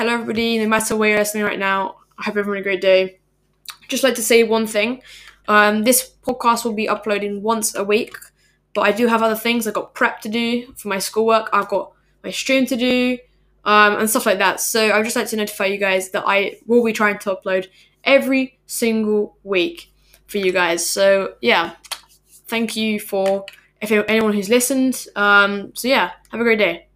Hello, everybody. No matter where you're listening right now, I hope everyone had a great day. Just like to say one thing. Um, this podcast will be uploading once a week, but I do have other things. I've got prep to do for my schoolwork. I've got my stream to do, um, and stuff like that. So I'd just like to notify you guys that I will be trying to upload every single week for you guys. So yeah, thank you for if anyone who's listened. Um, so yeah, have a great day.